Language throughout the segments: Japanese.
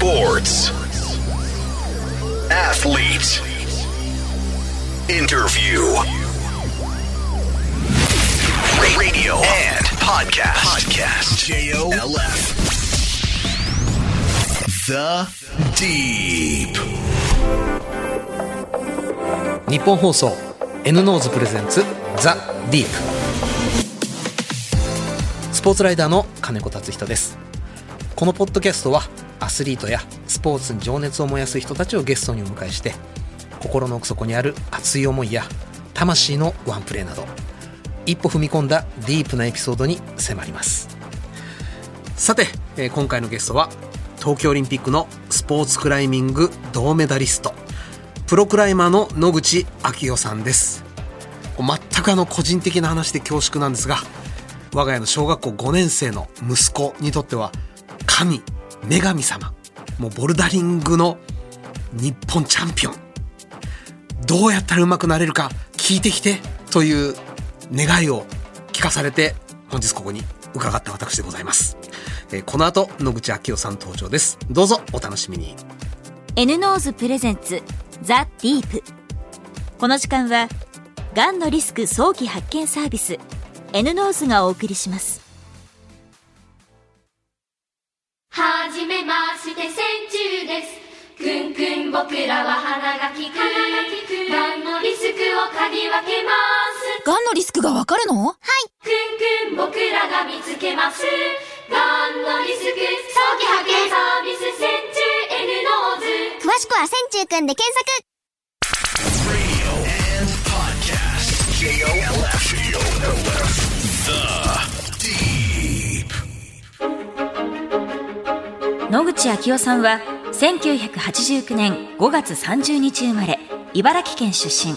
Sports. Athlete. Interview. Radio and podcast. Podcast. J-O-L-F. The Deep. 日本放送 N ノーズプレゼンツザ・ディープスポーツライダーの金子達人ですこのポッドキャストはアスリートやスポーツに情熱を燃やす人たちをゲストにお迎えして心の奥底にある熱い思いや魂のワンプレーなど一歩踏み込んだディープなエピソードに迫ります。さて、えー今回のゲストは東京オリンピックのスポーツクライミング銅メダリストプロクライマーの野口昭代さんです。全くあの個人的な話で恐縮なんですが我が家の小学校5年生の息子にとっては神女神様。もうボルダリングの日本チャンピオン。どうやったら上手くなれるか聞いてきてという願いを聞かされて本日ここに伺った私でございます、えーこの後野口啓代さん登場です。どうぞお楽しみに。N ノーズプレゼンツザ・ディープ。この時間はがんのリスク早期発見サービス N ノーズがお送りします。じめまして線虫です。くんくん僕らは鼻が利く。がんのリスクを嗅ぎ分けます。がんのリスクがわかるの？はい。くんくん僕らが見つけます。がんのリスク早期発見サービス千中 N ノーズ詳しくは線虫くんで検索野口啓代さんは1989年5月30日生まれ茨城県出身。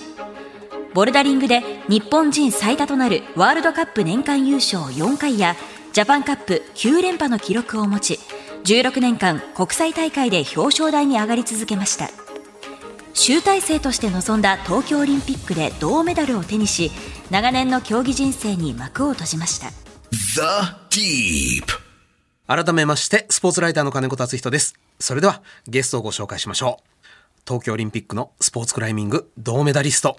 ボルダリングで日本人最多となるワールドカップ年間優勝4回やジャパンカップ9連覇の記録を持ち16年間国際大会で表彰台に上がり続けました。集大成として臨んだ東京オリンピックで銅メダルを手にし長年の競技人生に幕を閉じました。改めましてスポーツライターの金子達人ですそれではゲストをご紹介しましょう東京オリンピックのスポーツクライミング銅メダリスト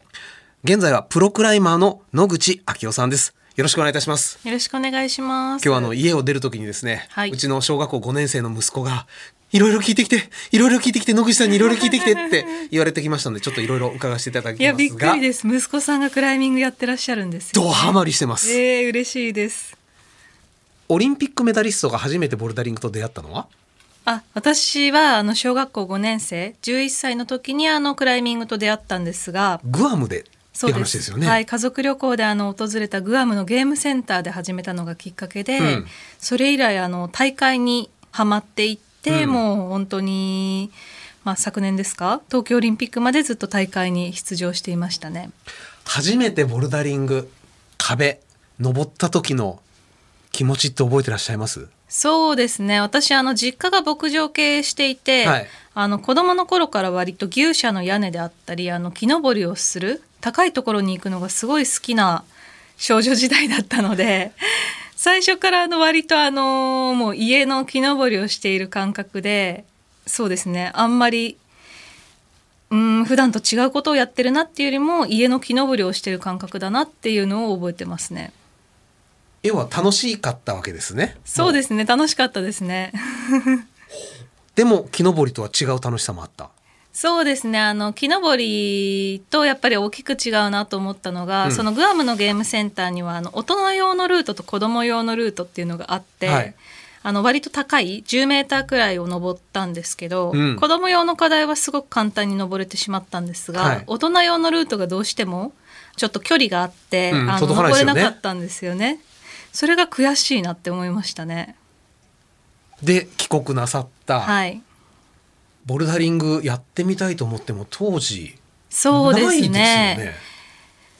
現在はプロクライマーの野口昭代さんですよろしくお願いいたしますよろしくお願いします。今日はあの家を出るときにですね、はいうちの小学校5年生の息子がいろいろ聞いてきていろいろ聞いてきて野口さんにいろいろ聞いてきてって 言われてきましたのでちょっといろいろ伺わせていただきますがいやびっくりです。息子さんがクライミングやってらっしゃるんですよ。ドハマりしてます、えー、嬉しいです。オリンピックメダリストが初めてボルダリングと出会ったのは？あ、私はあの小学校5年生、11歳の時にあのクライミングと出会ったんですが、グアムでそう話ですよね。はい、家族旅行であの訪れたグアムのゲームセンターで始めたのがきっかけで、うん。それ以来あの大会にはまっていって、うん。もう本当に。まあ、昨年ですか？東京オリンピックまでずっと大会に出場していましたね。初めてボルダリング壁登った時の気持ちって覚えてらっしゃいます？そうですね。私あの実家が牧場経営していて、はい。あの子供の頃から割と牛舎の屋根であったりあの木登りをする高いところに行くのがすごい好きな少女時代だったので 最初からあの割とあのもう家の木登りをしている感覚でそうですね。あんまりうん普段と違うことをやってるなっていうよりも家の木登りをしてる感覚だなっていうのを覚えてますね。要は楽しかったわけですね。そうですね。楽しかったですね。でも木登りとは違う楽しさもあった。そうですね。あの木登りとやっぱり大きく違うなと思ったのが、うん。そのグアムのゲームセンターにはあの大人用のルートと子供用のルートっていうのがあって、はい。あの割と高い10メーターくらいを登ったんですけど、うん。子供用の課題はすごく簡単に登れてしまったんですが、はい。大人用のルートがどうしてもちょっと距離があって、うん。あの登れなかったんですよね。それが悔しいなって思いましたね。で帰国なさった、はい。ボルダリングやってみたいと思っても当時そうですね。ね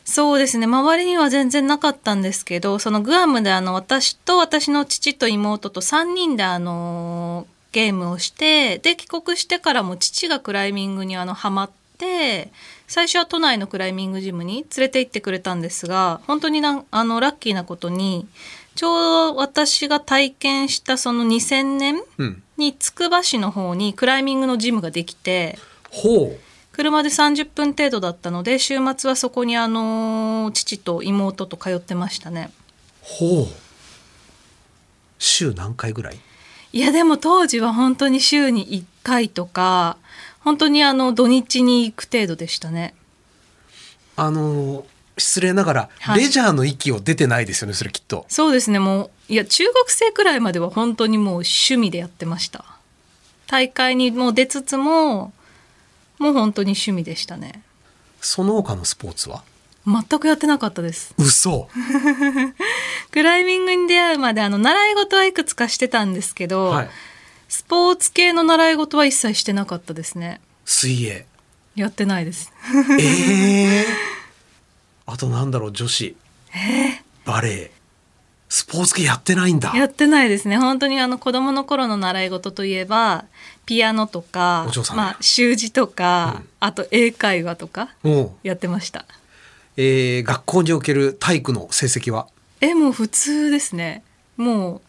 そうですね周りには全然なかったんですけどそのグアムであの私と私の父と妹と3人であのゲームをしてで帰国してからも父がクライミングにあのハマって最初は都内のクライミングジムに連れて行ってくれたんですが本当になんあのラッキーなことにちょうど私が体験したその2000年うん。につくば市の方にクライミングのジムができてほう。車で30分程度だったので週末はそこにあの父と妹と通ってましたね。ほう。週何回ぐらい？いやでも当時は本当に週に1回とか本当にあの土日に行く程度でしたね。あのー失礼ながら、はい。レジャーの域を出てないですよねそれきっと。そうですね。もういや中学生くらいまでは本当にもう趣味でやってました。大会にも出つつももう本当に趣味でしたね。その他のスポーツは？全くやってなかったです。嘘。クライミングに出会うまであの習い事はいくつかしてたんですけど、はいスポーツ系の習い事は一切してなかったですね。水泳。やってないです。ええ あとなんだろう女子、バレエスポーツ系やってないんだ。やってないですね。本当にあの子供の頃の習い事といえばピアノとかおまあ、習字とか、うん。あと英会話とかやってました。えー学校における体育の成績は？えもう普通ですね。も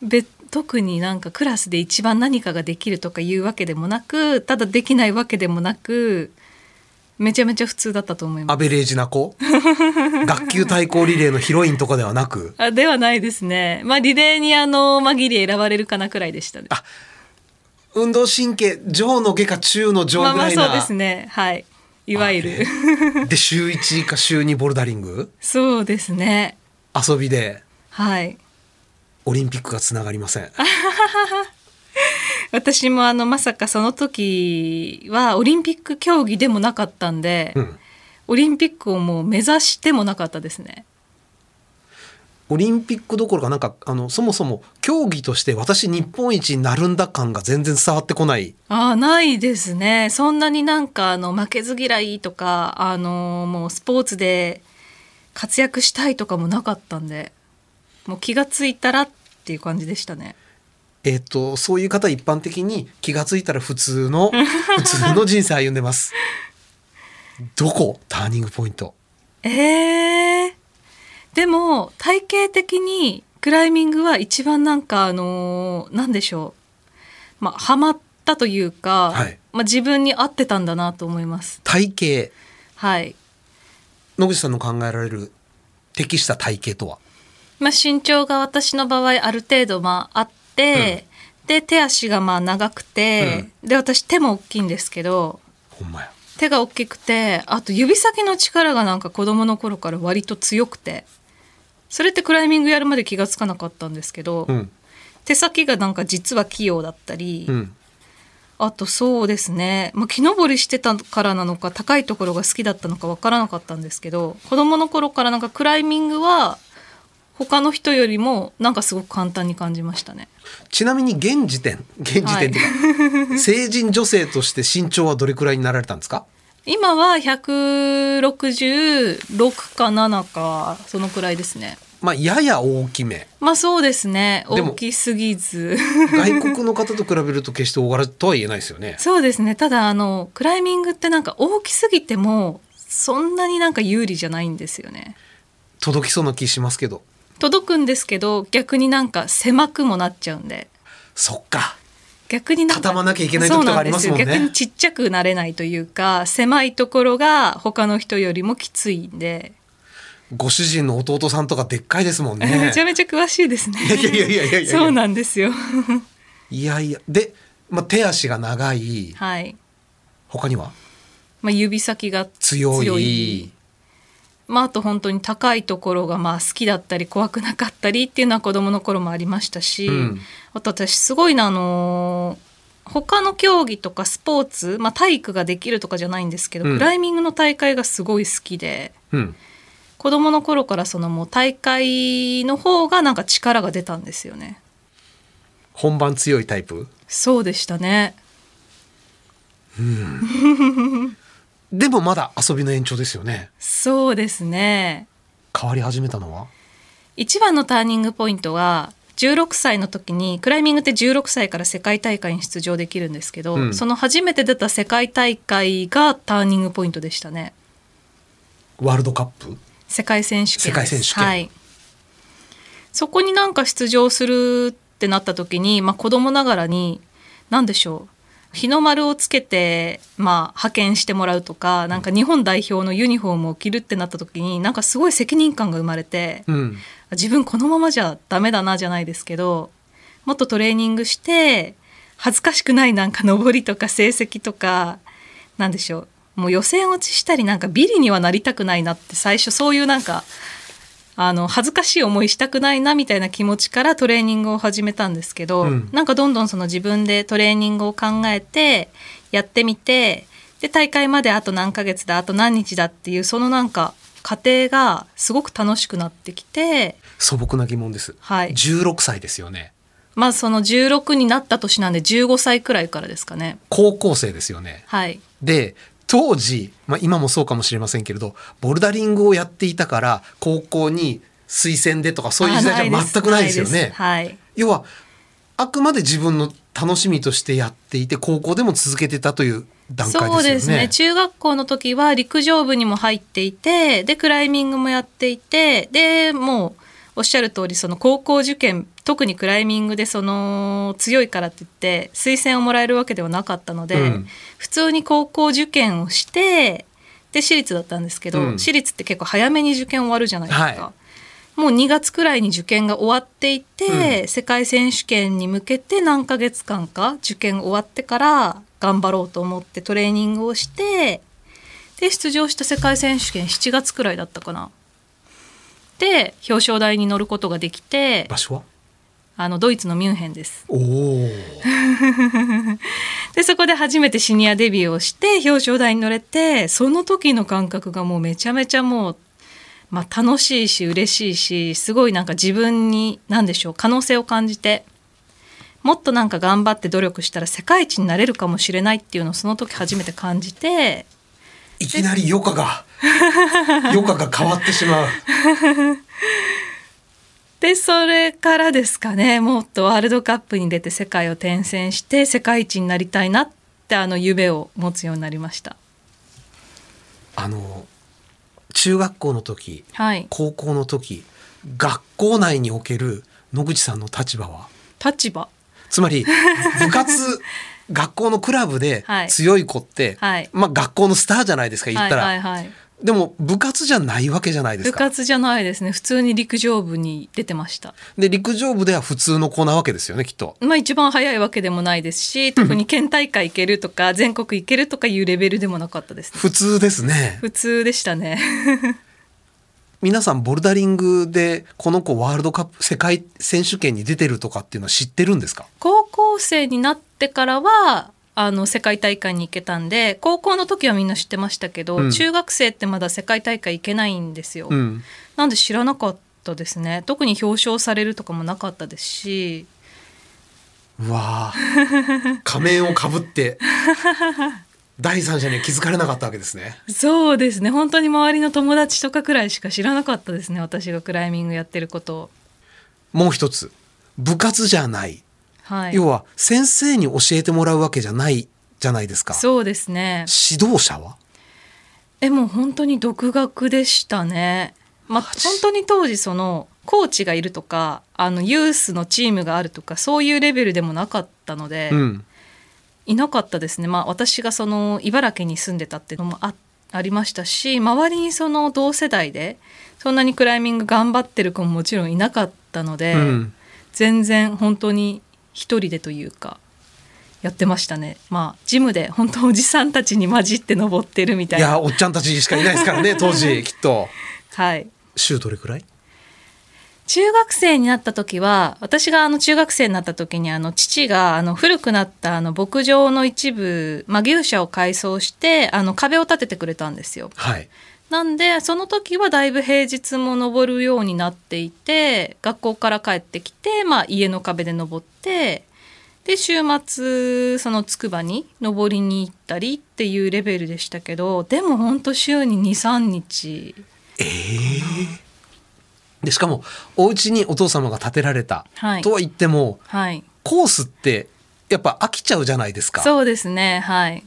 うべ特になんかクラスで一番何かができるとかいうわけでもなくただできないわけでもなくめちゃめちゃ普通だったと思います。アベレージな子？学級対抗リレーのヒロインとかではなく？あではないですね。まあリレーにあの紛れ選ばれるかなくらいでしたね。あ運動神経上の下か中の上まあまあぐらいな、そうですね。はい。いわゆる。で週1か週2ボルダリング？そうですね。遊びで。はいオリンピックがつながりません。私もあのまさかその時はオリンピック競技でもなかったんで、うん。オリンピックをもう目指してもなかったですね。オリンピックどころかなんかあのそもそも競技として私日本一になるんだ感が全然伝わってこない。ああないですね。そんなになんかあの負けず嫌いとかあのもうスポーツで活躍したいとかもなかったんでもう気がついたらっていう感じでしたね。えっ、とそういう方一般的に気がついたら普通の 普通の人生歩んでます。どこ？ターニングポイント。えー、でも体系的にクライミングは一番なんかあのーなんでしょう。まあハマったというか、はい。まあ、自分に合ってたんだなと思います。体型。はい、野口さんの考えられる適した体型とは？まあ、身長が私の場合ある程度まああって、で手足がまあ長くて、で私手も大きいんですけどほんまや。手が大きくてあと指先の力がなんか子供の頃から割と強くてそれってクライミングやるまで気がつかなかったんですけど、うん。手先がなんか実は器用だったり、うん。あとそうですね、まあ、木登りしてたからなのか高いところが好きだったのかわからなかったんですけど子供の頃からなんかクライミングは他の人よりもなんかすごく簡単に感じましたね。ちなみに現時点現時点っていうか、成人女性として身長はどれくらいになられたんですか？今は166か7かそのくらいですね。まあやや大きめ。まあそうですね。大きすぎず。外国の方と比べると決して大柄とは言えないですよね。そうですね。ただあのクライミングってなんか大きすぎてもそんなになんか有利じゃないんですよね。届きそうな気しますけど届くんですけど逆になんか狭くもなっちゃうんで。そっか。逆になんまなきゃいけない時とかありますもんね。逆にちっちゃくなれないというか狭いところが他の人よりもきついんで、ご主人の弟さんとかでっかいですもんね。めちゃめちゃ詳しいですね。いやいやいやいやいや。い やそうなんですよ。いやいや。で、まあ、手足が長い。はい、他には？まあ、指先が強いまあ、あと本当に高いところがまあ好きだったり怖くなかったりっていうのは子供の頃もありましたし、うん。あと私すごいなあのー他の競技とかスポーツ、まあ、体育ができるとかじゃないんですけど、うん。クライミングの大会がすごい好きでうん。子供の頃からそのもう大会の方がなんか力が出たんですよね。本番強いタイプ？そうでしたね でもまだ遊びの延長ですよね。そうですね。変わり始めたのは？一番のターニングポイントは16歳の時にクライミングって16歳から世界大会に出場できるんですけど、うん。その初めて出た世界大会がターニングポイントでしたね。ワールドカップ？世界選手権です。世界選手権。はい。そこになんか出場するってなった時に、まあ、子供ながらに何でしょう？日の丸をつけて、まあ、派遣してもらうとかなんか日本代表のユニフォームを着るってなった時になんかすごい責任感が生まれて、うん。自分このままじゃダメだなじゃないですけどもっとトレーニングして恥ずかしくないなんか上りとか成績とかなんでしょう。もう予選落ちしたりなんかビリにはなりたくないなって最初そういうなんかあの恥ずかしい思いしたくないなみたいな気持ちからトレーニングを始めたんですけど、うん。なんかどんどんその自分でトレーニングを考えてやってみてで大会まであと何ヶ月だあと何日だっていうそのなんか過程がすごく楽しくなってきて素朴な疑問です、はい。16歳ですよね。まあその16になった年なんで15歳くらいからですかね。高校生ですよね。はい。で当時、まあ、今もそうかもしれませんけれどボルダリングをやっていたから高校に推薦でとかそういう時代じゃ全くないですよね。はい要はあくまで自分の楽しみとしてやっていて高校でも続けてたという段階ですよね。そうですね中学校の時は陸上部にも入っていてでクライミングもやっていてでもうおっしゃる通りその高校受験特にクライミングでその強いからって言って推薦をもらえるわけではなかったので、うん普通に高校受験をしてで私立だったんですけど、うん私立って結構早めに受験終わるじゃないですか。はもう2月くらいに受験が終わっていて、世界選手権に向けて何ヶ月間か受験終わってから頑張ろうと思ってトレーニングをしてで出場した世界選手権7月くらいだったかな。で表彰台に乗ることができて場所は？あのドイツのミュンヘンです。でそこで初めてシニアデビューをして表彰台に乗れてその時の感覚がもうめちゃめちゃもう、まあ、楽しいし嬉しいしすごいなんか自分に何でしょう可能性を感じてもっとなんか頑張って努力したら世界一になれるかもしれないっていうのをその時初めて感じていきなり余暇が 余暇が変わってしまう。でそれからですかねもっとワールドカップに出て世界を転戦して世界一になりたいなってあの夢を持つようになりました。あの中学校の時はい、高校の時学校内における野口さんの立場は？立場つまり部活学校のクラブではい。強い子って、はい。まあ学校のスターじゃないですか言ったら、はいはいはい、でも部活じゃないわけじゃないです部か活じゃないですね。普通に陸上部に出てました。で陸上部では普通の子なわけですよねきっと。まあ一番早いわけでもないですし特に県大会行けるとか全国行けるとかいうレベルでもなかったですね。普通ですね。普通でしたね。皆さんボルダリングでこの子ワールドカップ世界選手権に出てるとかっていうのは知ってるんですか？高校生になってからはあの世界大会に行けたんで高校の時はみんな知ってましたけど、うん。中学生ってまだ世界大会行けないんですよ、うん。なんで知らなかったですね。特に表彰されるとかもなかったですし。うわー 仮面をかぶって第三者には気づかれなかったわけですね。そうですね。本当に周りの友達とかくらいしか知らなかったですね。私がクライミングやってることを。もう一つ。部活じゃない、はい。要は先生に教えてもらうわけじゃないじゃないですか。そうですね。指導者は？えもう本当に独学でしたね。まあ本当に当時そのコーチがいるとかあのユースのチームがあるとかそういうレベルでもなかったので、うん。いなかったですね。まあ私がその茨城に住んでたっていうのもあありましたし周りにその同世代でそんなにクライミング頑張ってる子ももちろんいなかったので、うん。全然本当に一人でというかやってましたね。まあジムで本当おじさんたちに混じって登ってるみたいな。いやおっちゃんたちしかいないですからね 当時きっと。はい。週どれくらい？中学生になった時は私があの中学生になった時にあの父があの古くなったあの牧場の一部、まあ、牛舎を改装してあの壁を立ててくれたんですよ。はいなんでその時はだいぶ平日も登るようになっていて学校から帰ってきて、まあ、家の壁で登ってで週末その筑波に登りに行ったりっていうレベルでしたけどでもほんと週に23日。でしかもお家にお父様が建てられた、はい。とは言ってもはい。コースってやっぱ飽きちゃうじゃないですか。そうですねはい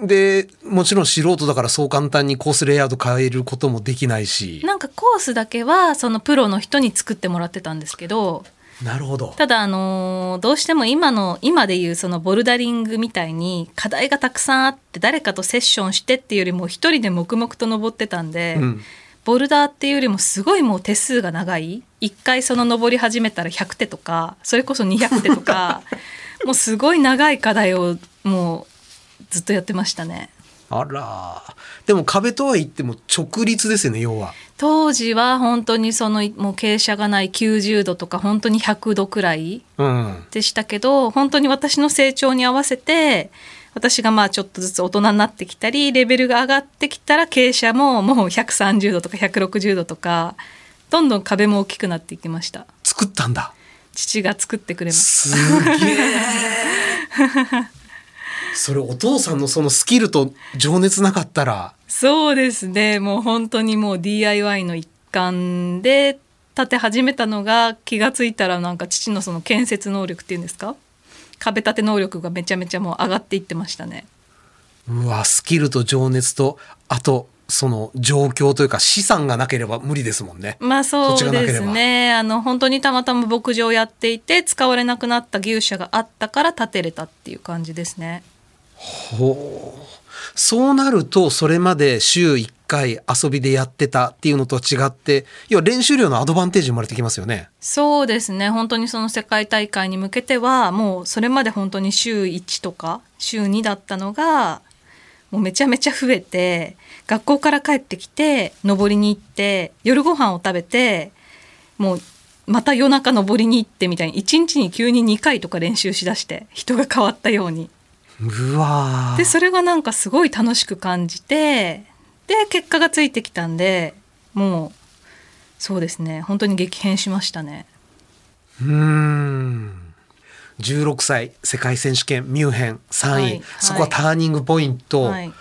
でもちろん素人だからそう簡単にコースレイアウト変えることもできないし。なんかコースだけはそのプロの人に作ってもらってたんですけど。なるほど。ただあのーどうしても今の今でいうそのボルダリングみたいに課題がたくさんあって誰かとセッションしてっていうよりも一人で黙々と登ってたんで、うん。ボルダーっていうよりもすごいもう手数が長い。一回その登り始めたら100手とかそれこそ200手とか もうすごい長い課題をもうずっとやってましたね。あら。でも壁とは言っても直立ですよね要は。当時は本当にそのもう傾斜がない90度とか本当に100度くらいうん。でしたけど本当に私の成長に合わせて私がまあちょっとずつ大人になってきたりレベルが上がってきたら傾斜ももう130度とか160度とかどんどん壁も大きくなっていきました。作ったんだ。父が作ってくれますすげえ それお父さんのそのスキルと情熱なかったら。そうですね。もう本当にもう DIY の一環で建て始めたのが気がついたらなんか父のその建設能力っていうんですか？壁立て能力がめちゃめちゃもう上がっていってましたね。うわスキルと情熱とあとその状況というか資産がなければ無理ですもんね。まあそうですね。あの本当にたまたま牧場やっていて使われなくなった牛舎があったから建てれたっていう感じですねほうそうなるとそれまで週1回遊びでやってたっていうのと違って要は練習量のアドバンテージ生まれてきますよね。そうですね本当にその世界大会に向けてはもうそれまで本当に週1とか週2だったのがもうめちゃめちゃ増えて学校から帰ってきて登りに行って夜ご飯を食べてもうまた夜中登りに行ってみたいに1日に急に2回とか練習しだして人が変わったように。うわー。でそれがなんかすごい楽しく感じてで結果がついてきたんでもうそうですね。本当に激変しましたね。うーん。16歳世界選手権ミュンヘン3位、はい。そこはターニングポイント、はい。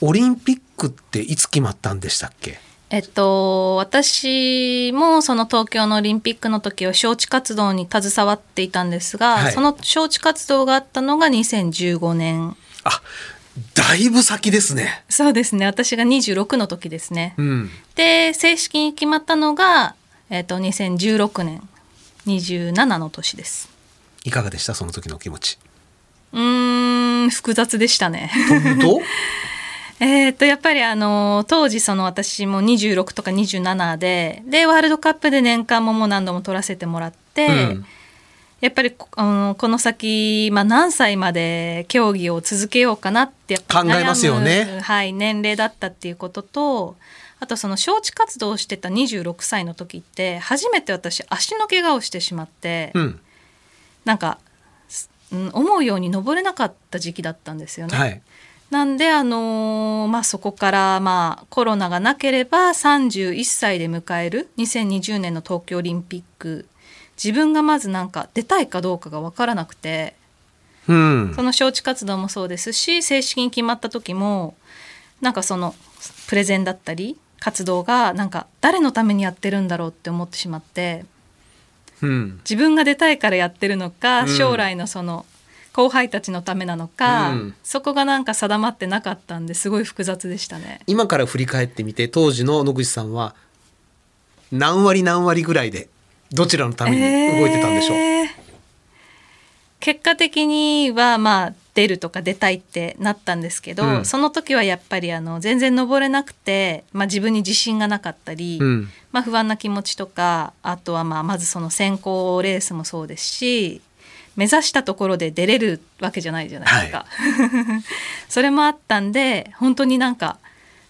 オリンピックっていつ決まったんでしたっけ？えっと、私もその東京のオリンピックの時は招致活動に携わっていたんですが、はい。その招致活動があったのが2015年あだいぶ先ですね。そうですね。私が26の時ですね、うん、で正式に決まったのが、えっと、2016年27の年です。いかがでした？その時のお気持ち。うーん複雑でしたね。と？えーっとやっぱりあの当時その私も26とか27ででワールドカップで年間ももう何度も取らせてもらって、うん。やっぱりこあの先、まあ、何歳まで競技を続けようかなって考えますよね。はい、年齢だったっていうこととあとその招致活動をしてた26歳の時って初めて私足の怪我をしてしまって、うん。なんか、すうん思うように登れなかった時期だったんですよね。はいなんで、あのーまあ、そこから、まあ、コロナがなければ31歳で迎える2020年の東京オリンピック。自分がまずなんか出たいかどうかが分からなくて。うん。その招致活動もそうですし正式に決まった時もなんかそのプレゼンだったり活動がなんか誰のためにやってるんだろうって思ってしまって。うん。自分が出たいからやってるのか、うん。将来のその後輩たちのためなのか、うん。そこがなんか定まってなかったんですごい複雑でしたね。今から振り返ってみて当時の野口さんは何割何割ぐらいでどちらのために動いてたんでしょう、えー結果的にはまあ出るとか出たいってなったんですけど、うん。その時はやっぱりあの全然登れなくて、まあ、自分に自信がなかったり、うん。まあ、不安な気持ちとかあとはまあまずその選考レースもそうですし目指したところで出れるわけじゃないじゃないですか。それもあったんで本当になんか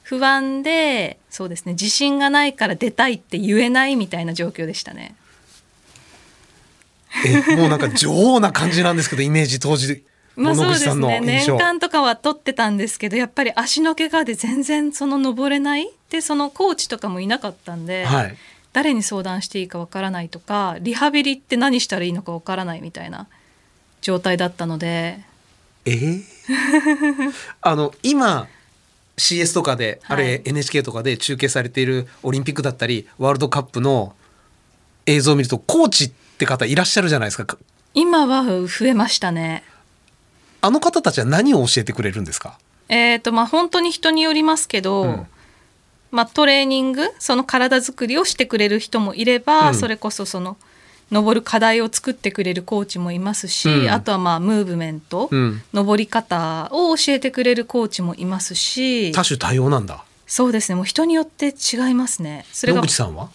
不安でそうですね自信がないから出たいって言えないみたいな状況でしたね。えもうなんか女王な感じなんですけど イメージ当時まあそうですね年間とかは取ってたんですけどやっぱり足の怪我で全然その登れないでそのコーチとかもいなかったんで、はい誰に相談していいかわからないとかリハビリって何したらいいのかわからないみたいな状態だったので。えー？あの今 CS とかで、はい。あれ NHK とかで中継されているオリンピックだったりワールドカップの映像を見るとコーチって方いらっしゃるじゃないですか。か今は増えましたね。あの方たちは何を教えてくれるんですか？えっ、とまあ本当に人によりますけど、うんまあ、トレーニングその体作りをしてくれる人もいれば、うん。それこそその登る課題を作ってくれるコーチもいますし、うん。あとはまあムーブメント、うん。登り方を教えてくれるコーチもいますし多種多様なんだ。そうですね。もう人によって違いますね。それ野が口さんは？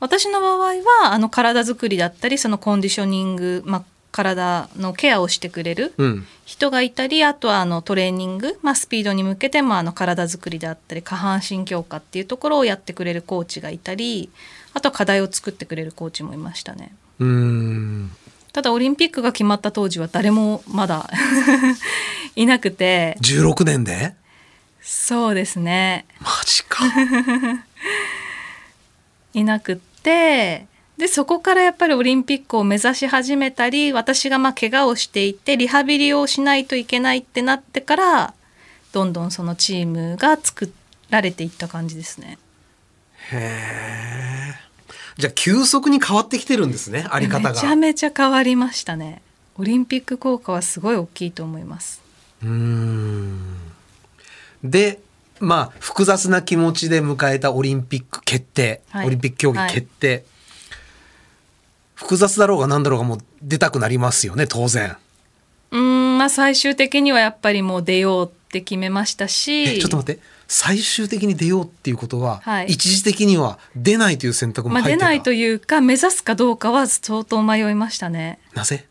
私の場合はあの体作りだったりそのコンディショニング、まあ、体のケアをしてくれるうん。人がいたりあとはあのトレーニング、まあ、スピードに向けてもあの体作りであったり下半身強化っていうところをやってくれるコーチがいたりあとは課題を作ってくれるコーチもいましたね。うーん。ただオリンピックが決まった当時は誰もまだ いなくて。16年で？そうですね。マジか。いなくってでそこからやっぱりオリンピックを目指し始めたり私がまあ怪我をしていてリハビリをしないといけないってなってからどんどんそのチームが作られていった感じですね。へえじゃあ急速に変わってきてるんですねあり方がめちゃめちゃ変わりましたね。オリンピック効果はすごい大きいと思います。うーんでまあ複雑な気持ちで迎えたオリンピック決定、はいオリンピック競技決定、複雑だろうが何だろうがもう出たくなりますよね当然。うーんまあ最終的にはやっぱりもう出ようって決めましたし。えちょっと待って。最終的に出ようっていうことは、はい。一時的には出ないという選択もまあ、入ってた、出ないというか目指すかどうかは相当迷いましたね。なぜ？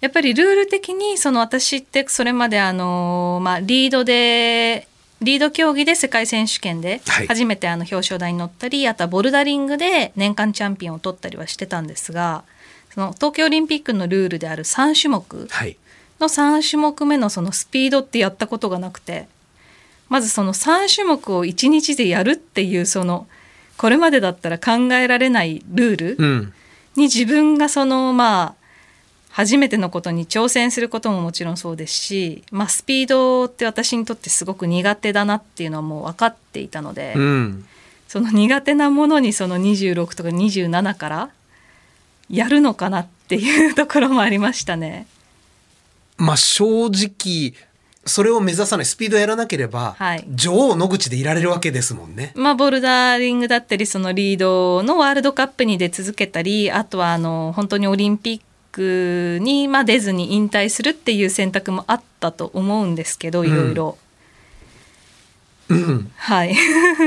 やっぱりルール的にその私ってそれまであの、まあ、リードでリード競技で世界選手権ではい。初めてあの表彰台に乗ったり、あとはボルダリングで年間チャンピオンを取ったりはしてたんですがその東京オリンピックのルールである3種目はい。の3種目目のそのスピードってやったことがなくてまずその3種目を1日でやるっていうそのこれまでだったら考えられないルールうん。に自分がそのまあ初めてのことに挑戦することももちろんそうですし、まあ、スピードって私にとってすごく苦手だなっていうのはもう分かっていたので、うんその苦手なものにその26とか27からやるのかなっていうところもありましたね。まあ正直それを目指さないスピードやらなければ、はい女王野口でいられるわけですもんね。まあ、ボルダリングだったりそのリードのワールドカップに出続けたりあとはあの本当にオリンピックにまあ出ずに引退するっていう選択もあったと思うんですけどいろいろ。うん、はい。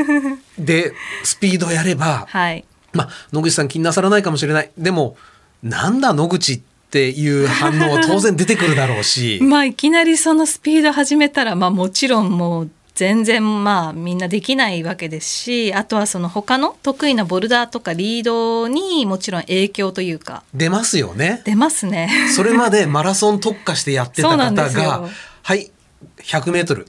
でスピードやれば、はい。まあ野口さん気になさらないかもしれない。でもなんだ野口っていう反応は当然出てくるだろうし。まあいきなりそのスピード始めたらまあもちろんもう全然まあみんなできないわけですしあとはその他の得意なボルダーとかリードにもちろん影響というか出ますよね。出ますね。それまでマラソン特化してやってた方がはい100メートル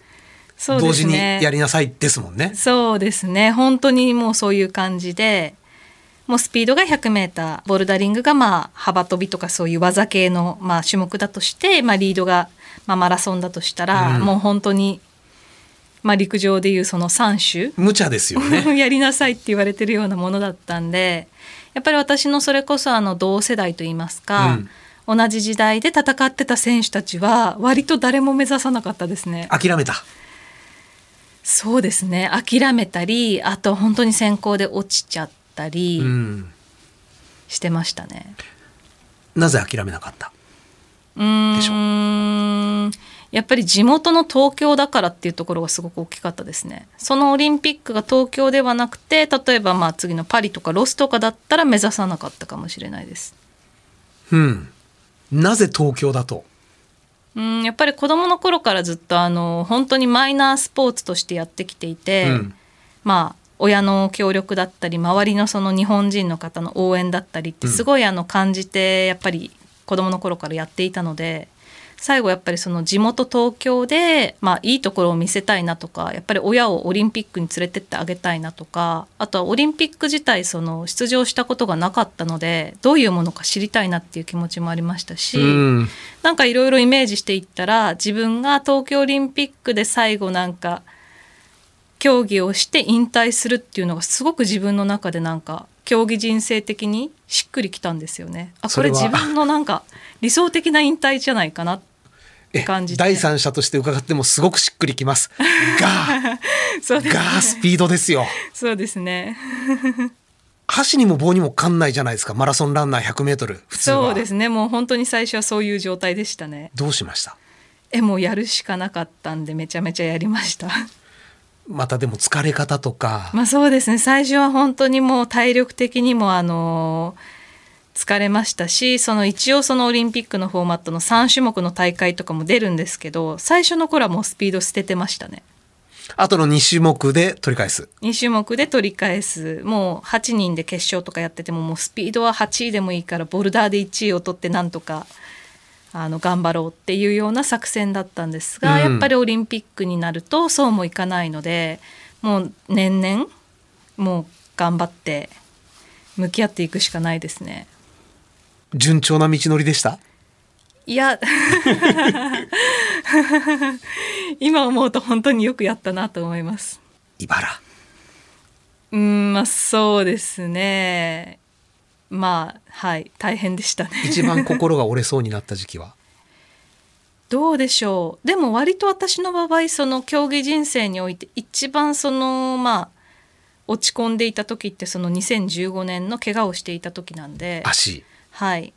そう同時にですねやりなさいですもんね。そうですね本当にもうそういう感じでもうスピードが 100m ボルダリングがまあ幅跳びとかそういう技系のまあ種目だとして、まあ、リードがまあマラソンだとしたら、うんもう本当に、まあ、陸上でいうその3種無茶ですよね。やりなさいって言われてるようなものだったんでやっぱり私のそれこそあの同世代といいますか、同じ時代で戦ってた選手たちは割と誰も目指さなかったですね。諦めた。そうですね諦めたりあと本当に選考で落ちちゃったりうん。してましたね。なぜ諦めなかった？うーんでしょやっぱり地元の東京だからっていうところがすごく大きかったですね。そのオリンピックが東京ではなくて例えばまあ次のパリとかロスとかだったら目指さなかったかもしれないです。うん。なぜ東京だと？うんやっぱり子供の頃からずっとあの本当にマイナースポーツとしてやってきていて、うんまあ親の協力だったり周りのその日本人の方の応援だったりってすごいあの感じてやっぱり子供の頃からやっていたので最後やっぱりその地元東京で、まあ、いいところを見せたいなとかやっぱり親をオリンピックに連れてってあげたいなとかあとはオリンピック自体その出場したことがなかったのでどういうものか知りたいなっていう気持ちもありましたし。うん。なんかいろいろイメージしていったら自分が東京オリンピックで最後なんか競技をして引退するっていうのがすごく自分の中でなんか競技人生的にしっくりきたんですよね。あこれ自分のなんか理想的な引退じゃないかな。え感じて。第三者として伺ってもすごくしっくりきます。がそうですね。がスピードですよ。そうですね。箸にも棒にもかんないじゃないですか。マラソンランナー 100m 普通は。そうですね。もう本当に最初はそういう状態でしたね。どうしました？えもうやるしかなかったんでめちゃめちゃやりました。またでも疲れ方とか、まあそうですね。最初は本当にもう体力的にもあの疲れましたしその一応そのオリンピックのフォーマットの3種目の大会とかも出るんですけど最初の頃はもうスピード捨ててましたね。あとの2種目で取り返す。2種目で取り返す。もう8人で決勝とかやっててももうスピードは8位でもいいからボルダーで1位を取ってなんとかあの頑張ろうっていうような作戦だったんですが、うん。やっぱりオリンピックになるとそうもいかないのでもう年々もう頑張って向き合っていくしかないですね。順調な道のりでした？いや。今思うと本当によくやったなと思います。茨。うーんまあそうですね。まあはい大変でしたね。一番心が折れそうになった時期は？どうでしょう。でも割と私の場合その競技人生において一番そのまあ落ち込んでいた時ってその2015年の怪我をしていた時なんで。足はい。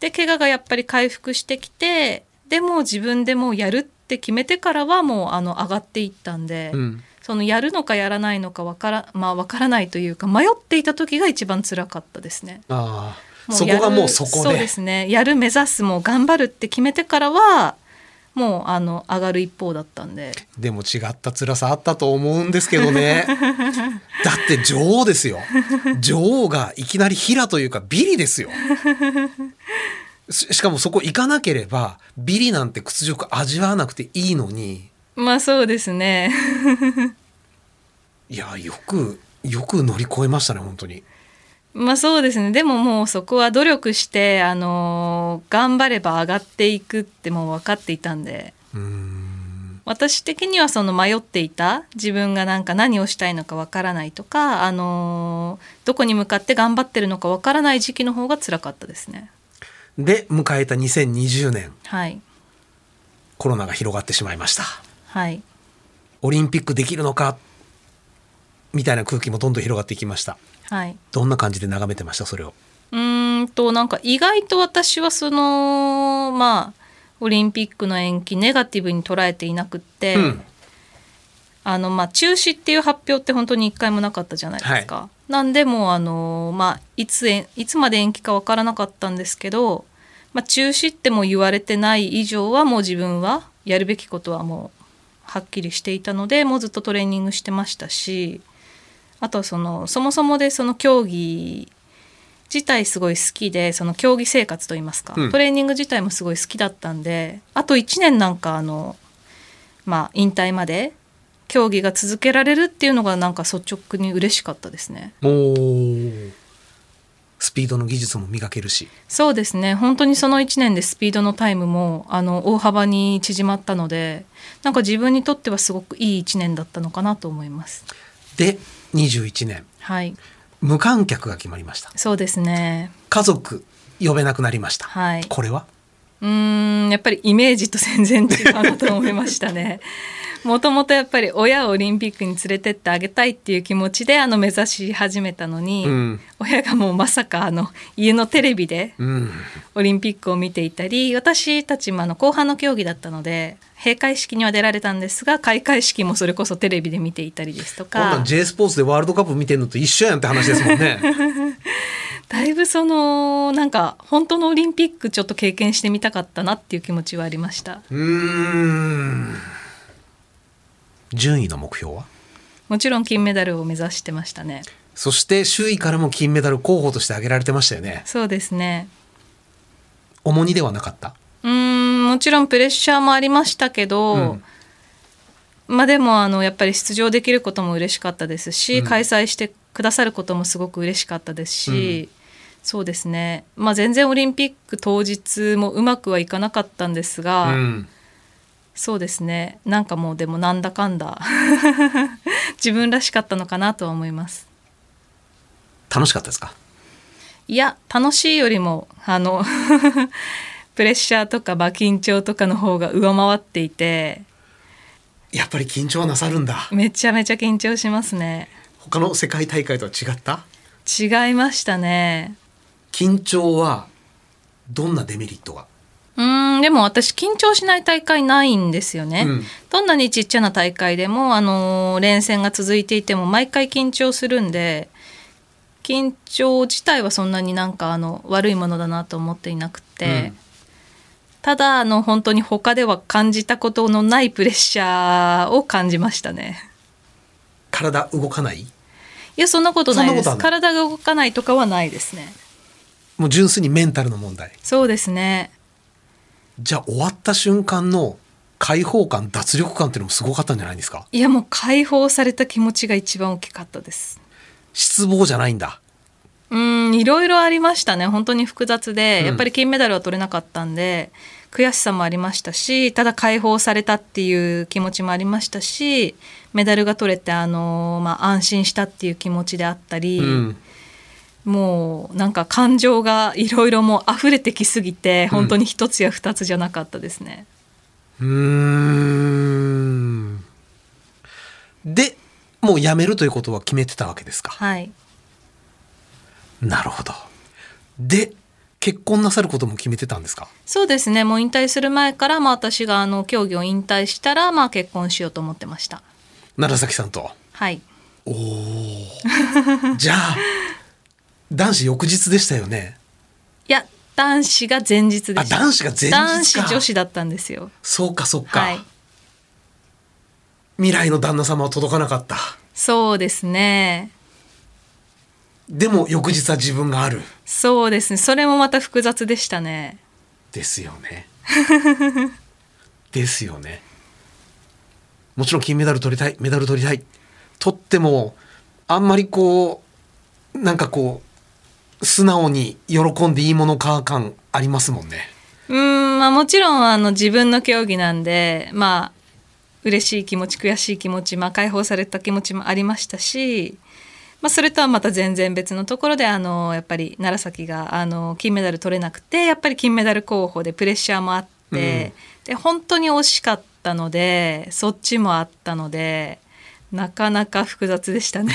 で怪我がやっぱり回復してきてでも自分でもうやるって決めてからはもうあの上がっていったんで、うん。そのやるのかやらないのかわからまあわからないというか迷っていた時が一番辛かったですね。あそこがもうそこで。そうですね。やる目指すもう頑張るって決めてからはもうあの上がる一方だったんで。でも違った辛さあったと思うんですけどね。だって女王ですよ。女王がいきなり平というかビリですよ。ししかもそこ行かなければビリなんて屈辱味わわなくていいのに。まあそうですね。いやよくよく乗り越えましたね本当にまあそうですね。でももうそこは努力してあの頑張れば上がっていくってもう分かっていたんで。私的にはその迷っていた自分がなんか何をしたいのかわからないとか、あのどこに向かって頑張ってるのかわからない時期の方が辛かったですね。で迎えた2020年。はい。コロナが広がってしまいました。はい。オリンピックできるのか？みたいな空気もどんどん広がっていきましたはい。どんな感じで眺めてました？それをうーんとなんか意外と私はそのまあオリンピックの延期ネガティブに捉えていなくって、うんあのまあ中止っていう発表って本当に一回もなかったじゃないですか。なんでもうあのまあいついつまで延期かわからなかったんですけど、まあ中止っても言われてない以上はもう自分はやるべきことはもうはっきりしていたので、もうずっとトレーニングしてましたし、あとはそのそもそもでその競技自体すごい好きでその競技生活といいますか、うんトレーニング自体もすごい好きだったんであと1年なんかあのまあ引退まで競技が続けられるっていうのがなんか率直に嬉しかったですね。もうスピードの技術も磨けるしそうですね本当にその1年でスピードのタイムもあの大幅に縮まったのでなんか自分にとってはすごくいい1年だったのかなと思います。で21年。はい。無観客が決まりました。そうですね。家族呼べなくなりました、はい。これは？うーんやっぱりイメージと全然違うなと思いましたね。もともとやっぱり親をオリンピックに連れてってあげたいっていう気持ちであの目指し始めたのに、うん。親がもうまさかあの家のテレビでうん。オリンピックを見ていたり私たちもあの後半の競技だったので閉会式には出られたんですが開会式もそれこそテレビで見ていたりですとか。J スポーツでワールドカップ見てるのと一緒やんって話ですもんね。だいぶそのなんか本当のオリンピックちょっと経験してみたかったなっていう気持ちはありました。うーん。順位の目標は？もちろん金メダルを目指してましたね。そして周囲からも金メダル候補として挙げられてましたよね。そうですね。重荷ではなかった？うーんもちろんプレッシャーもありましたけど、うん。まあでもあのやっぱり出場できることも嬉しかったですし、うん。開催してくださることもすごく嬉しかったですし、そうですね、まあ、全然オリンピック当日もうまくはいかなかったんですが、うん。そうですね。なんかもうでもなんだかんだ 自分らしかったのかなとは思います。楽しかったですか？いや楽しいよりもあのプレッシャーとか、まあ、緊張とかの方が上回っていてやっぱり緊張はなさるんだ。めちゃめちゃ緊張しますね。他の世界大会とは違った？違いましたね。緊張はどんなデメリットが？うーんでも私緊張しない大会ないんですよね、うん。どんなにちっちゃな大会でも、あのー連戦が続いていても毎回緊張するんで緊張自体はそんなになんかあの悪いものだなと思っていなくて、うんただあの本当に他では感じたことのないプレッシャーを感じましたね。体動かない？いやそんなことないです。体が動かないとかはないですね。もう純粋にメンタルの問題。そうですね。じゃあ終わった瞬間の解放感脱力感っていうのもすごかったんじゃないですか？いやもう解放された気持ちが一番大きかったです。失望じゃないんだうんいろいろありましたね。本当に複雑で、うん。やっぱり金メダルは取れなかったんで悔しさもありましたしただ解放されたっていう気持ちもありましたしメダルが取れてあの、まあ、安心したっていう気持ちであったり、うん。もうなんか感情がいろいろもう溢れてきすぎて本当に一つや二つじゃなかったですね。うーん。でもう辞めるということは決めてたわけですか？はいなるほど。で結婚なさることも決めてたんですか？そうですね。もう引退する前から、まあ、私があの競技を引退したら、まあ、結婚しようと思ってました。楢崎さんと？はい。おお じゃあ男子翌日でしたよね？いや男子が前日であした。男子が前日か。男子女子だったんですよ。そうかそうか、はい。未来の旦那様は届かなかった。そうですねでも翌日は自分がある。そうですね。それもまた複雑でしたね。ですよね。ですよね。もちろん金メダル取りたいメダル取りたい。取ってもあんまりこうなんかこう素直に喜んでいいものか感ありますもんね。うーんまあもちろんあの自分の競技なんでまあ嬉しい気持ち悔しい気持ち、まあ、解放された気持ちもありましたし、まあ、それとはまた全然別のところであのやっぱり楢崎があの金メダル取れなくてやっぱり金メダル候補でプレッシャーもあって、で本当に惜しかったのでそっちもあったのでなかなか複雑でしたね。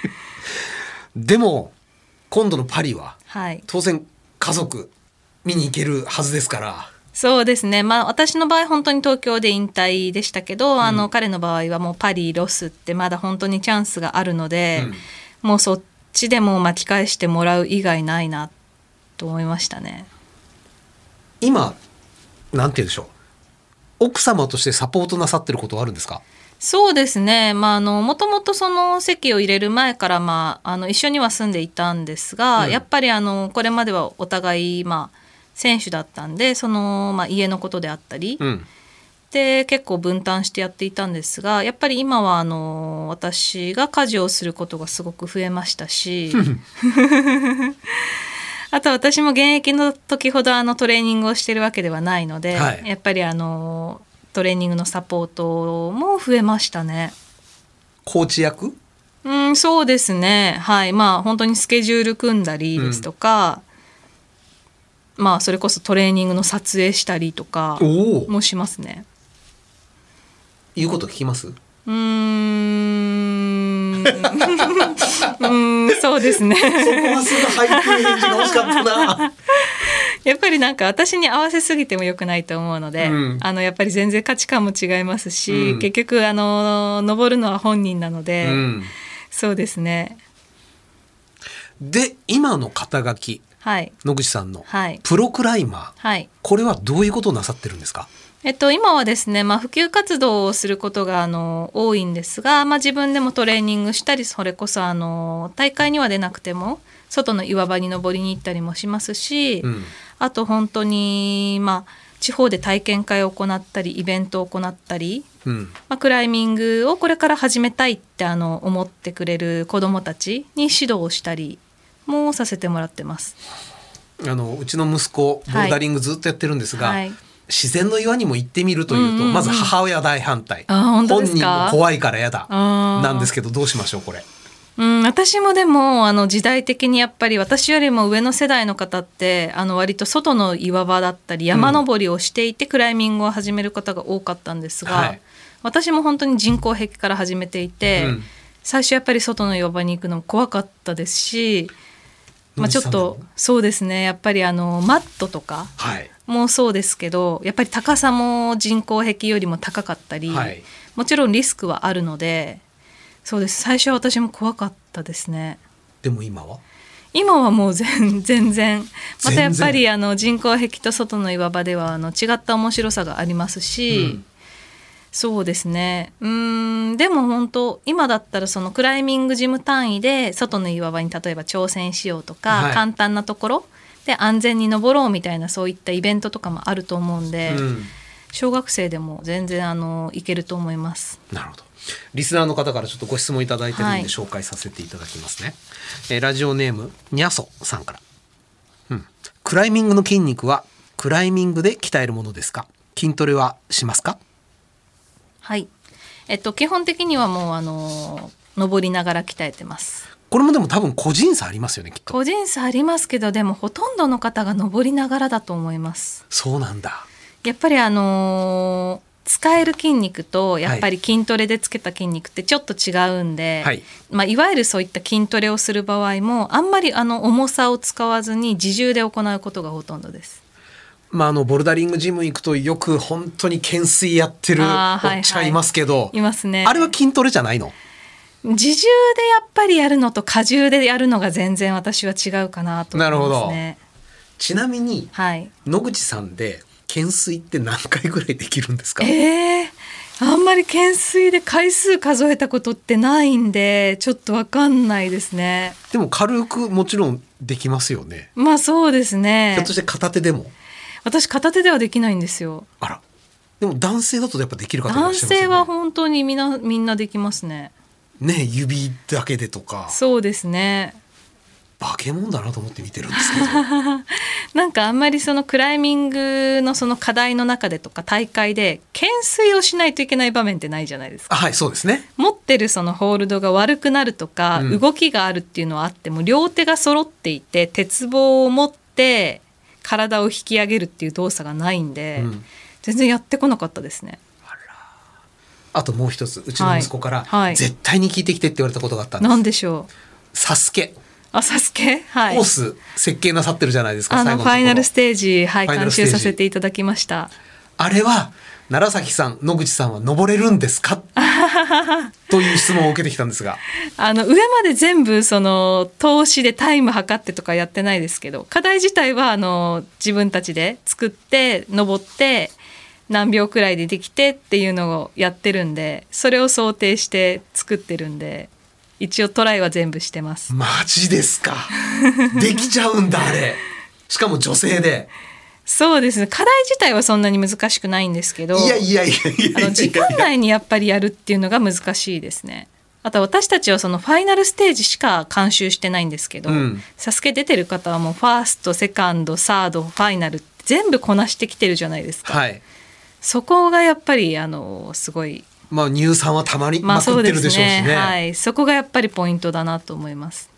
でも今度のパリははい。当然家族見に行けるはずですからそうですね、まあ、私の場合本当に東京で引退でしたけど、あの彼の場合はもうパリロスってまだ本当にチャンスがあるので、もうそっちでも巻き返してもらう以外ないなと思いましたね。今なんて言うんでしょう。奥様としてサポートなさってることはあるんですか？そうですね、まあ、あのもともとその籍を入れる前から、まあ、あの一緒には住んでいたんですが、うん。やっぱりあのこれまではお互い、まあ、選手だったんでその、まあ、家のことであったり、うんで結構分担してやっていたんですがやっぱり今はあの私が家事をすることがすごく増えましたし あと私も現役の時ほどあのトレーニングをしてるわけではないので、はいやっぱりあのトレーニングのサポートも増えましたね。コーチ役？うん、そうですね。はい。まあ本当にスケジュール組んだりですとか、まあそれこそトレーニングの撮影したりとかもしますね。言うこと聞きます？うーん。うーん、そうですね。やっぱりなんか私に合わせすぎても良くないと思うので、うんあのやっぱり全然価値観も違いますし、うん結局あの登るのは本人なので、うんそうですね。で今の肩書きはい。野口さんのはい。プロクライマーはい。これはどういうことをなさってるんですか？えっと、今はですね、まあ、普及活動をすることがあの多いんですが、まあ、自分でもトレーニングしたりそれこそあの大会には出なくても外の岩場に登りに行ったりもしますし、うん。あと本当に、まあ、地方で体験会を行ったりイベントを行ったり、うん。まあ、クライミングをこれから始めたいってあの思ってくれる子どもたちに指導をしたりもさせてもらってます。あのうちの息子ボルダリングずっとやってるんですが、はい。自然の岩にも行ってみるというと、うんうんうんまず母親大反対。あ本人か？も怖いからやだ。なんですけどどうしましょうこれ。うん、私もでもあの時代的にやっぱり私よりも上の世代の方ってあの割と外の岩場だったり山登りをしていてクライミングを始める方が多かったんですが、はい。私も本当に人工壁から始めていて、うん。最初やっぱり外の岩場に行くのも怖かったですし、まあ、ちょっとそうですね。やっぱりあのマットとかはい。もそうですけどやっぱり高さも人工壁よりも高かったり、はい。もちろんリスクはあるのでそうです。最初は私も怖かったですね。でも今は？今はもう全 全然。またやっぱ全りあの人工壁と外の岩場ではあの違った面白さがありますし、うんそうですねうーんでも本当今だったらそのクライミングジム単位で外の岩場に例えば挑戦しようとか、はい簡単なところで安全に登ろうみたいなそういったイベントとかもあると思うんで、うん小学生でも全然あのいけると思います。なるほど。リスナーの方からちょっとご質問いただいてるんではい紹介させていただきますね。えーラジオネームにゃそさんから、うん。クライミングの筋肉はクライミングで鍛えるものですか？筋トレはしますか？はいえっと、基本的にはもうあの登りながら鍛えてます。これもでも多分個人差ありますよねきっと。個人差ありますけどでもほとんどの方が登りながらだと思いますそうなんだ。やっぱりあのー使える筋肉とやっぱり筋トレでつけた筋肉ってちょっと違うんで、はいいまあ、いわゆるそういった筋トレをする場合もあんまりあの重さを使わずに自重で行うことがほとんどです。まああのボルダリングジム行くとよく本当に懸垂やってるおっちゃんいますけど、いますね。あれは筋トレじゃないの？自重でやっぱりやるのと過重でやるのが全然私は違うかなと思いますね。ちなみにはい。野口さんで懸垂って何回ぐらいできるんですか？えー、あんまり懸垂で回数数えたことってないんでちょっとわかんないですね。でも軽くもちろんできますよね。まあそうですねひょっとして片手でも？私片手ではできないんですよ。あらでも男性だとやっぱできる方いらっ男しゃいますよね性は本当にみんなみんなできますね。ね指だけでとかそうですね。化け物だなと思って見てるんですけど なんかあんまりそのクライミングのその課題の中でとか大会で懸垂をしないといけない場面ってないじゃないですか。あはいそうですね持ってるそのホールドが悪くなるとか、うん動きがあるっていうのはあっても両手が揃っていて鉄棒を持って体を引き上げるっていう動作がないんで、うん。全然やってこなかったですね。あともう一つうちの息子から、はい。はい絶対に聞いてきてって言われたことがあったんです。なんでしょう？サスケ。あ、サスケ？はい。コー。ス設計なさってるじゃないですかあのファイナルステージ、はい、監修させていただきました。あれは楢崎さん野口さんは登れるんですか？という質問を受けてきたんですが。あの上まで全部その投資でタイム測ってとかやってないですけど課題自体はあの自分たちで作って登って何秒くらいでできてっていうのをやってるんでそれを想定して作ってるんで一応トライは全部してます。マジですか？できちゃうんだあれ。しかも女性でそうですね。課題自体はそんなに難しくないんですけどいやいやいやあの時間内にやっぱりやるっていうのが難しいですね。あと私たちはそのファイナルステージしか監修してないんですけど、うん。サスケ出てる方はもうファーストセカンドサードファイナル全部こなしてきてるじゃないですか、はい。そこがやっぱりあのすごいまあ乳酸はたまりまあまくってそうでするでしょうしね,、ね。はい、そこがやっぱりポイントだなと思います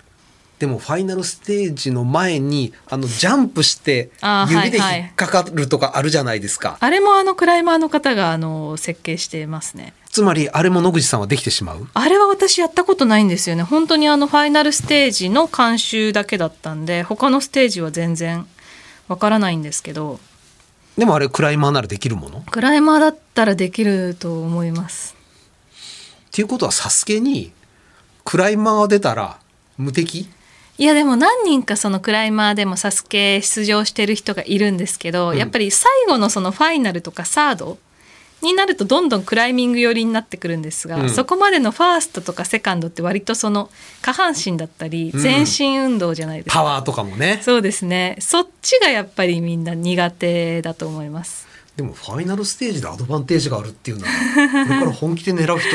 でもファイナルステージの前にあのジャンプして指ではいはい。引っかかるとかあるじゃないですか、あれもあのクライマーの方があの設計してますね。つまりあれも野口さんはできてしまう？あれは私やったことないんですよね。本当にあのファイナルステージの監修だけだったんで他のステージは全然わからないんですけど。でもあれクライマーならできるもの？っクライマーだったらできると思います。ていうことはサスケにクライマーが出たら無敵？いやでも何人かそのクライマーでもサスケ出場してる人がいるんですけど、うん。やっぱり最後のそのファイナルとかサードになるとどんどんクライミング寄りになってくるんですが、うん。そこまでのファーストとかセカンドって割とその下半身だったりうん。全身運動じゃないですか、パワーとかもね。そうですね。そっちがやっぱりみんな苦手だと思います。でもファイナルステージでアドバンテージがあるっていうのはこれから本気で狙う人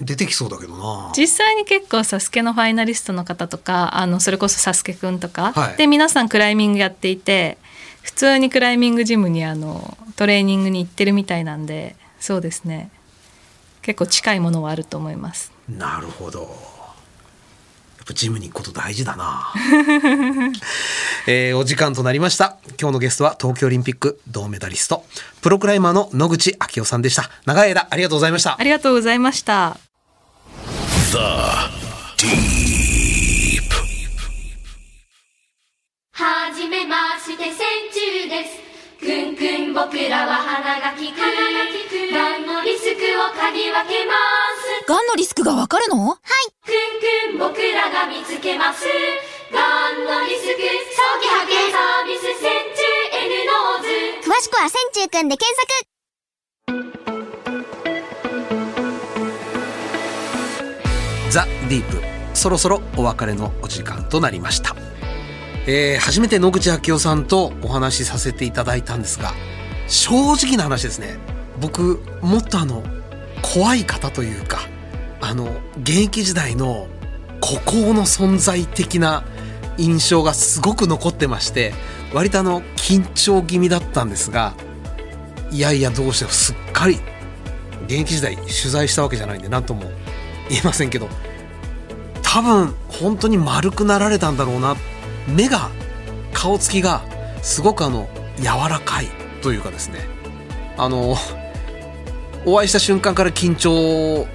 出てきそうだけどな。実際に結構サスケのファイナリストの方とかあのそれこそサスケくんとか、はい。で皆さんクライミングやっていて普通にクライミングジムにあのトレーニングに行ってるみたいなんでそうですね。結構近いものはあると思います。なるほど。ぱジムに行くこと大事だな、えーお時間となりました。今日のゲストは東京オリンピック銅メダリストプロクライマーの野口昭夫さんでした。長い間ありがとうございました。ありがとうございました。The Deep. はじめまして千中です。くんくん僕らは鼻が利く。がんのリスクを嗅ぎ分けます。がんのリスクがわかるの？はい。くんくん僕らが見つけます。がんのリスク早期発見サービス千中 N ノーズ詳しくは線虫くんで検索ザ・ディープ。そろそろお別れのお時間となりました、えー初めて野口啓代さんとお話しさせていただいたんですが正直な話ですね。僕もっとあの怖い方というかあの現役時代の孤高の存在的な印象がすごく残ってまして割とあの緊張気味だったんですがいやいやどうしてもすっかり現役時代取材したわけじゃないんで何とも言えませんけど多分本当に丸くなられたんだろうな。目が顔つきがすごくあの柔らかいというかですね。あのお会いした瞬間から緊張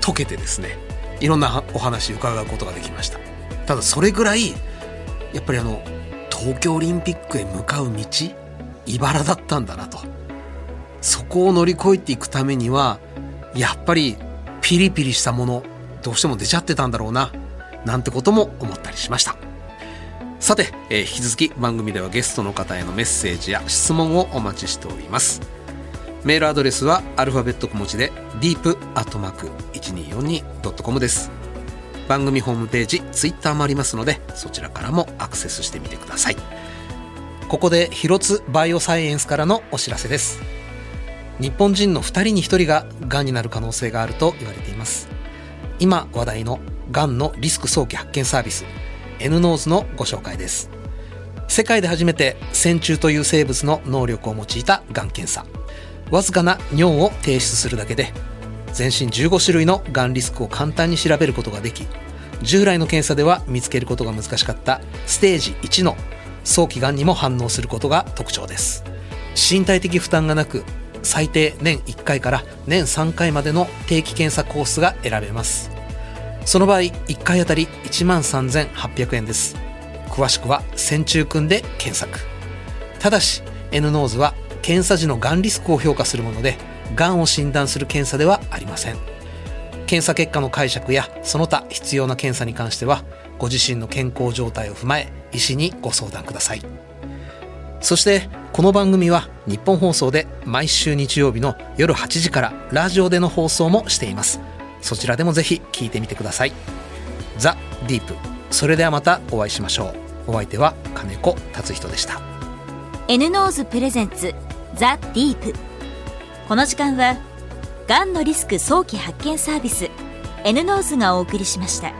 解けてですねいろんなお話伺うことができました。ただそれぐらいやっぱりあの東京オリンピックへ向かう道茨だったんだなと。そこを乗り越えていくためにはやっぱりピリピリしたものどうしても出ちゃってたんだろうななんてことも思ったりしました。さて、えー引き続き番組ではゲストの方へのメッセージや質問をお待ちしております。メールアドレスはアルファベット小文字で deep.1242.com です。番組ホームページツイッターもありますのでそちらからもアクセスしてみてください。ここで広津バイオサイエンスからのお知らせです。日本人の2人に1人ががんになる可能性があると言われています。今話題のがんのリスク早期発見サービス N ノーズのご紹介です。世界で初めて線虫という生物の能力を用いたがん検査。わずかな尿を提出するだけで全身15種類のがんリスクを簡単に調べることができ従来の検査では見つけることが難しかったステージ1の早期がんにも反応することが特徴です。身体的負担がなく最低年1回から年3回までの定期検査コースが選べます。その場合1回あたり1万3800円です。詳しくは線虫くんで検索。ただし N ノーズは検査時のがんリスクを評価するものでがんを診断する検査ではありません。検査結果の解釈やその他必要な検査に関してはご自身の健康状態を踏まえ医師にご相談ください。そしてこの番組はニッポン放送で毎週日曜日の夜8時からラジオでの放送もしています。そちらでもぜひ聞いてみてください。ザ・ディープ。それではまたお会いしましょう。お相手は金子達仁でした。N ノーズプレゼンツザ・ディープ。この時間はがんのリスク早期発見サービス N ノーズがお送りしました。